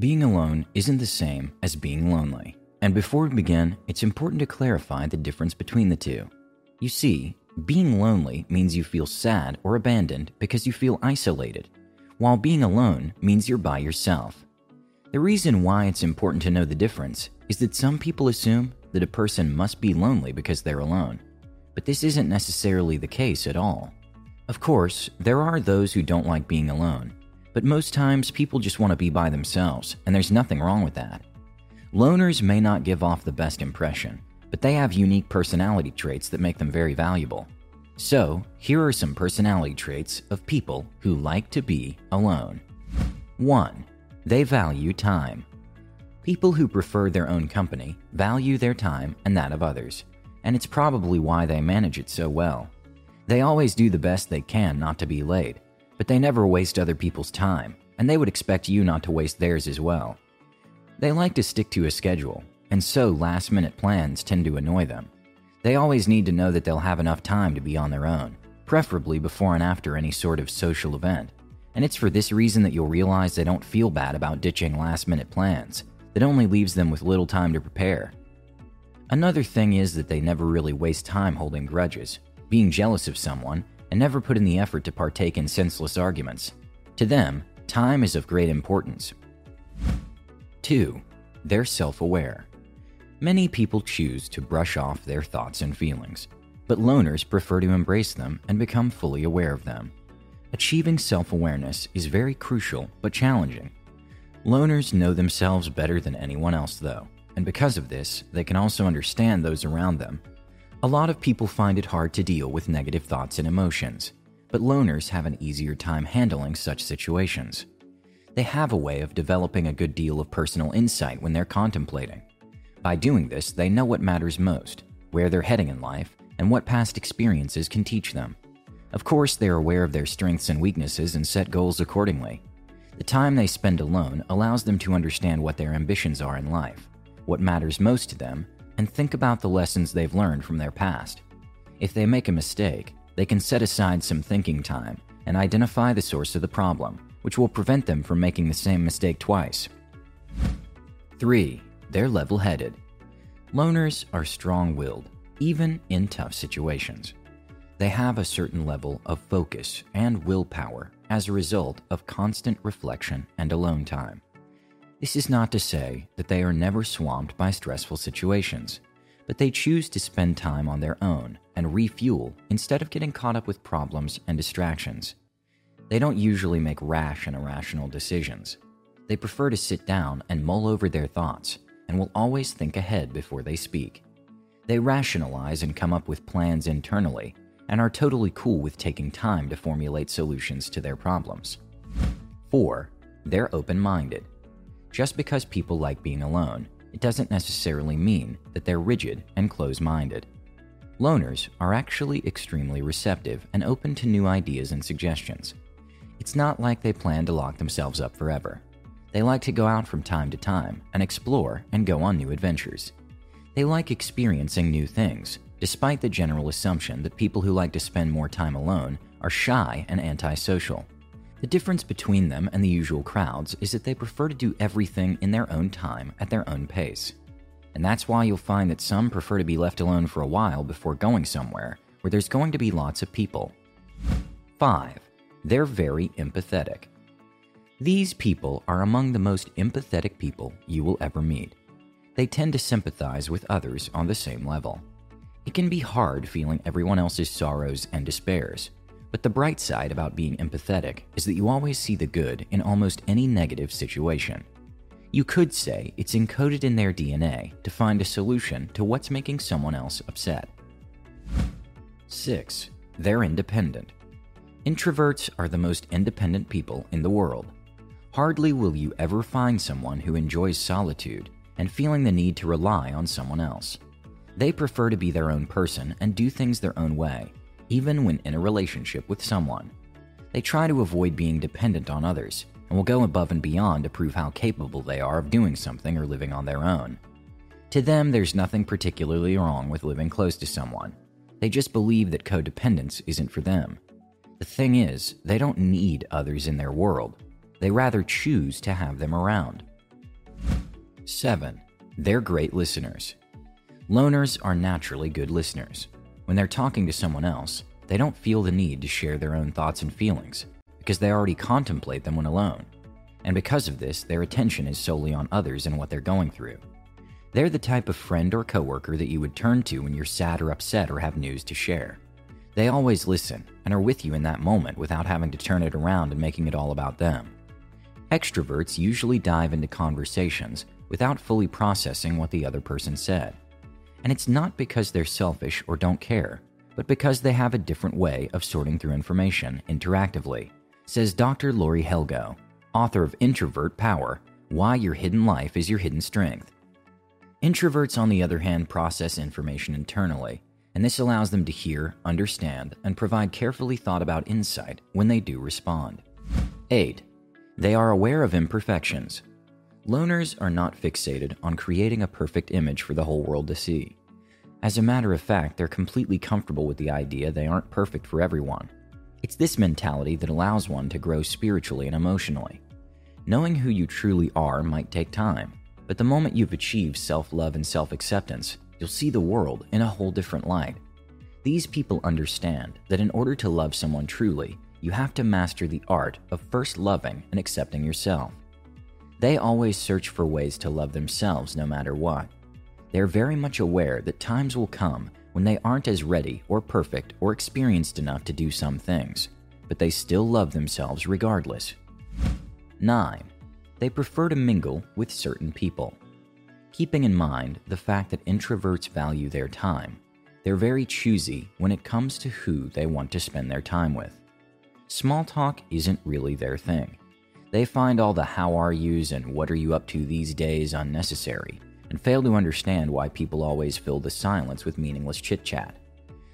Being alone isn't the same as being lonely. And before we begin, it's important to clarify the difference between the two. You see, being lonely means you feel sad or abandoned because you feel isolated, while being alone means you're by yourself. The reason why it's important to know the difference is that some people assume that a person must be lonely because they're alone, but this isn't necessarily the case at all. Of course, there are those who don't like being alone, but most times people just want to be by themselves, and there's nothing wrong with that. Loners may not give off the best impression, but they have unique personality traits that make them very valuable. So, here are some personality traits of people who like to be alone. 1. They value time. People who prefer their own company value their time and that of others, and it's probably why they manage it so well. They always do the best they can not to be late, but they never waste other people's time, and they would expect you not to waste theirs as well. They like to stick to a schedule, and so last minute plans tend to annoy them. They always need to know that they'll have enough time to be on their own, preferably before and after any sort of social event. And it's for this reason that you'll realize they don't feel bad about ditching last minute plans, that only leaves them with little time to prepare. Another thing is that they never really waste time holding grudges, being jealous of someone, and never put in the effort to partake in senseless arguments. To them, time is of great importance, 2. They're self aware. Many people choose to brush off their thoughts and feelings, but loners prefer to embrace them and become fully aware of them. Achieving self awareness is very crucial but challenging. Loners know themselves better than anyone else, though, and because of this, they can also understand those around them. A lot of people find it hard to deal with negative thoughts and emotions, but loners have an easier time handling such situations. They have a way of developing a good deal of personal insight when they're contemplating. By doing this, they know what matters most, where they're heading in life, and what past experiences can teach them. Of course, they're aware of their strengths and weaknesses and set goals accordingly. The time they spend alone allows them to understand what their ambitions are in life, what matters most to them, and think about the lessons they've learned from their past. If they make a mistake, they can set aside some thinking time and identify the source of the problem which will prevent them from making the same mistake twice. 3. They're level headed. Loners are strong willed, even in tough situations. They have a certain level of focus and willpower as a result of constant reflection and alone time. This is not to say that they are never swamped by stressful situations, but they choose to spend time on their own and refuel instead of getting caught up with problems and distractions. They don't usually make rash and irrational decisions. They prefer to sit down and mull over their thoughts and will always think ahead before they speak. They rationalize and come up with plans internally and are totally cool with taking time to formulate solutions to their problems. 4. They're open minded. Just because people like being alone, it doesn't necessarily mean that they're rigid and close minded. Loners are actually extremely receptive and open to new ideas and suggestions. It's not like they plan to lock themselves up forever. They like to go out from time to time and explore and go on new adventures. They like experiencing new things, despite the general assumption that people who like to spend more time alone are shy and antisocial. The difference between them and the usual crowds is that they prefer to do everything in their own time at their own pace. And that's why you'll find that some prefer to be left alone for a while before going somewhere where there's going to be lots of people. 5 they're very empathetic. These people are among the most empathetic people you will ever meet. They tend to sympathize with others on the same level. It can be hard feeling everyone else's sorrows and despairs, but the bright side about being empathetic is that you always see the good in almost any negative situation. You could say it's encoded in their DNA to find a solution to what's making someone else upset. 6. They're independent. Introverts are the most independent people in the world. Hardly will you ever find someone who enjoys solitude and feeling the need to rely on someone else. They prefer to be their own person and do things their own way, even when in a relationship with someone. They try to avoid being dependent on others and will go above and beyond to prove how capable they are of doing something or living on their own. To them, there's nothing particularly wrong with living close to someone. They just believe that codependence isn't for them. The thing is, they don't need others in their world. They rather choose to have them around. 7. They're great listeners. Loners are naturally good listeners. When they're talking to someone else, they don't feel the need to share their own thoughts and feelings because they already contemplate them when alone. And because of this, their attention is solely on others and what they're going through. They're the type of friend or coworker that you would turn to when you're sad or upset or have news to share. They always listen and are with you in that moment without having to turn it around and making it all about them. Extroverts usually dive into conversations without fully processing what the other person said. And it's not because they're selfish or don't care, but because they have a different way of sorting through information interactively, says Dr. Laurie Helgoe, author of Introvert Power Why Your Hidden Life is Your Hidden Strength. Introverts, on the other hand, process information internally, and this allows them to hear, understand, and provide carefully thought about insight when they do respond. 8. They are aware of imperfections, Loners are not fixated on creating a perfect image for the whole world to see. As a matter of fact, they're completely comfortable with the idea they aren't perfect for everyone. It's this mentality that allows one to grow spiritually and emotionally. Knowing who you truly are might take time, but the moment you've achieved self love and self acceptance, you'll see the world in a whole different light. These people understand that in order to love someone truly, you have to master the art of first loving and accepting yourself. They always search for ways to love themselves no matter what. They're very much aware that times will come when they aren't as ready or perfect or experienced enough to do some things, but they still love themselves regardless. 9. They prefer to mingle with certain people. Keeping in mind the fact that introverts value their time, they're very choosy when it comes to who they want to spend their time with. Small talk isn't really their thing. They find all the how are yous and what are you up to these days unnecessary, and fail to understand why people always fill the silence with meaningless chit chat.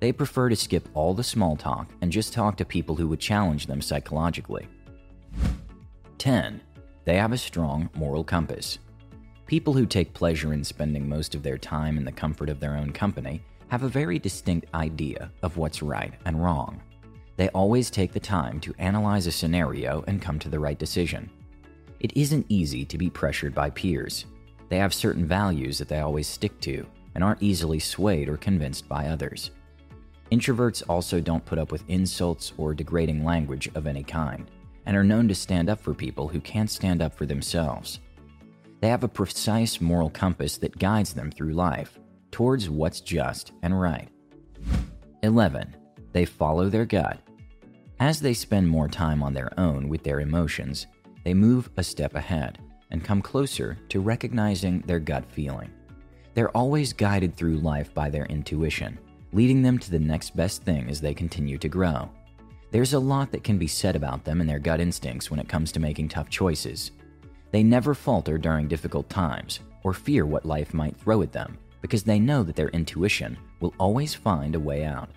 They prefer to skip all the small talk and just talk to people who would challenge them psychologically. 10. They have a strong moral compass. People who take pleasure in spending most of their time in the comfort of their own company have a very distinct idea of what's right and wrong. They always take the time to analyze a scenario and come to the right decision. It isn't easy to be pressured by peers. They have certain values that they always stick to and aren't easily swayed or convinced by others. Introverts also don't put up with insults or degrading language of any kind and are known to stand up for people who can't stand up for themselves. They have a precise moral compass that guides them through life towards what's just and right. 11. They follow their gut as they spend more time on their own with their emotions, they move a step ahead and come closer to recognizing their gut feeling. They're always guided through life by their intuition, leading them to the next best thing as they continue to grow. There's a lot that can be said about them and their gut instincts when it comes to making tough choices. They never falter during difficult times or fear what life might throw at them because they know that their intuition will always find a way out.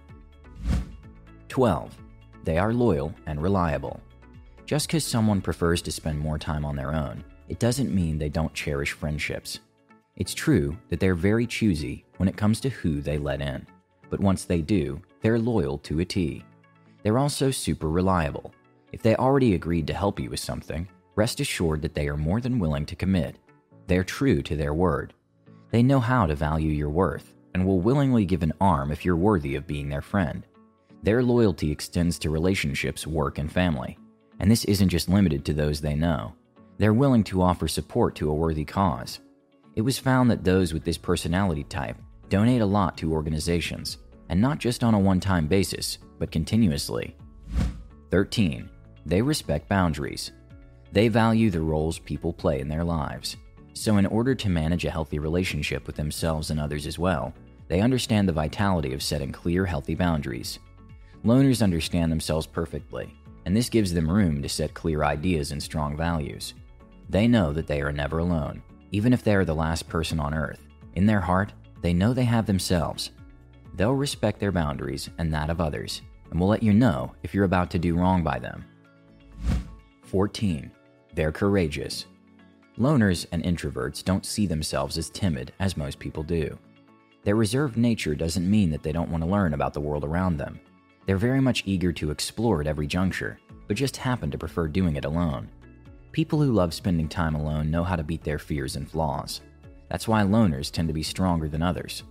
12. They are loyal and reliable. Just because someone prefers to spend more time on their own, it doesn't mean they don't cherish friendships. It's true that they're very choosy when it comes to who they let in, but once they do, they're loyal to a T. They're also super reliable. If they already agreed to help you with something, rest assured that they are more than willing to commit. They're true to their word. They know how to value your worth and will willingly give an arm if you're worthy of being their friend. Their loyalty extends to relationships, work, and family. And this isn't just limited to those they know. They're willing to offer support to a worthy cause. It was found that those with this personality type donate a lot to organizations, and not just on a one time basis, but continuously. 13. They respect boundaries. They value the roles people play in their lives. So, in order to manage a healthy relationship with themselves and others as well, they understand the vitality of setting clear, healthy boundaries. Loners understand themselves perfectly, and this gives them room to set clear ideas and strong values. They know that they are never alone, even if they are the last person on earth. In their heart, they know they have themselves. They'll respect their boundaries and that of others, and will let you know if you're about to do wrong by them. 14. They're courageous. Loners and introverts don't see themselves as timid as most people do. Their reserved nature doesn't mean that they don't want to learn about the world around them. They're very much eager to explore at every juncture, but just happen to prefer doing it alone. People who love spending time alone know how to beat their fears and flaws. That's why loners tend to be stronger than others.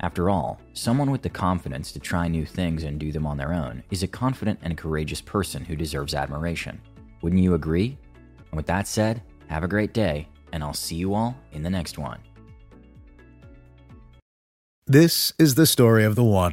After all, someone with the confidence to try new things and do them on their own is a confident and courageous person who deserves admiration. Wouldn't you agree? And with that said, have a great day, and I'll see you all in the next one. This is the story of the one.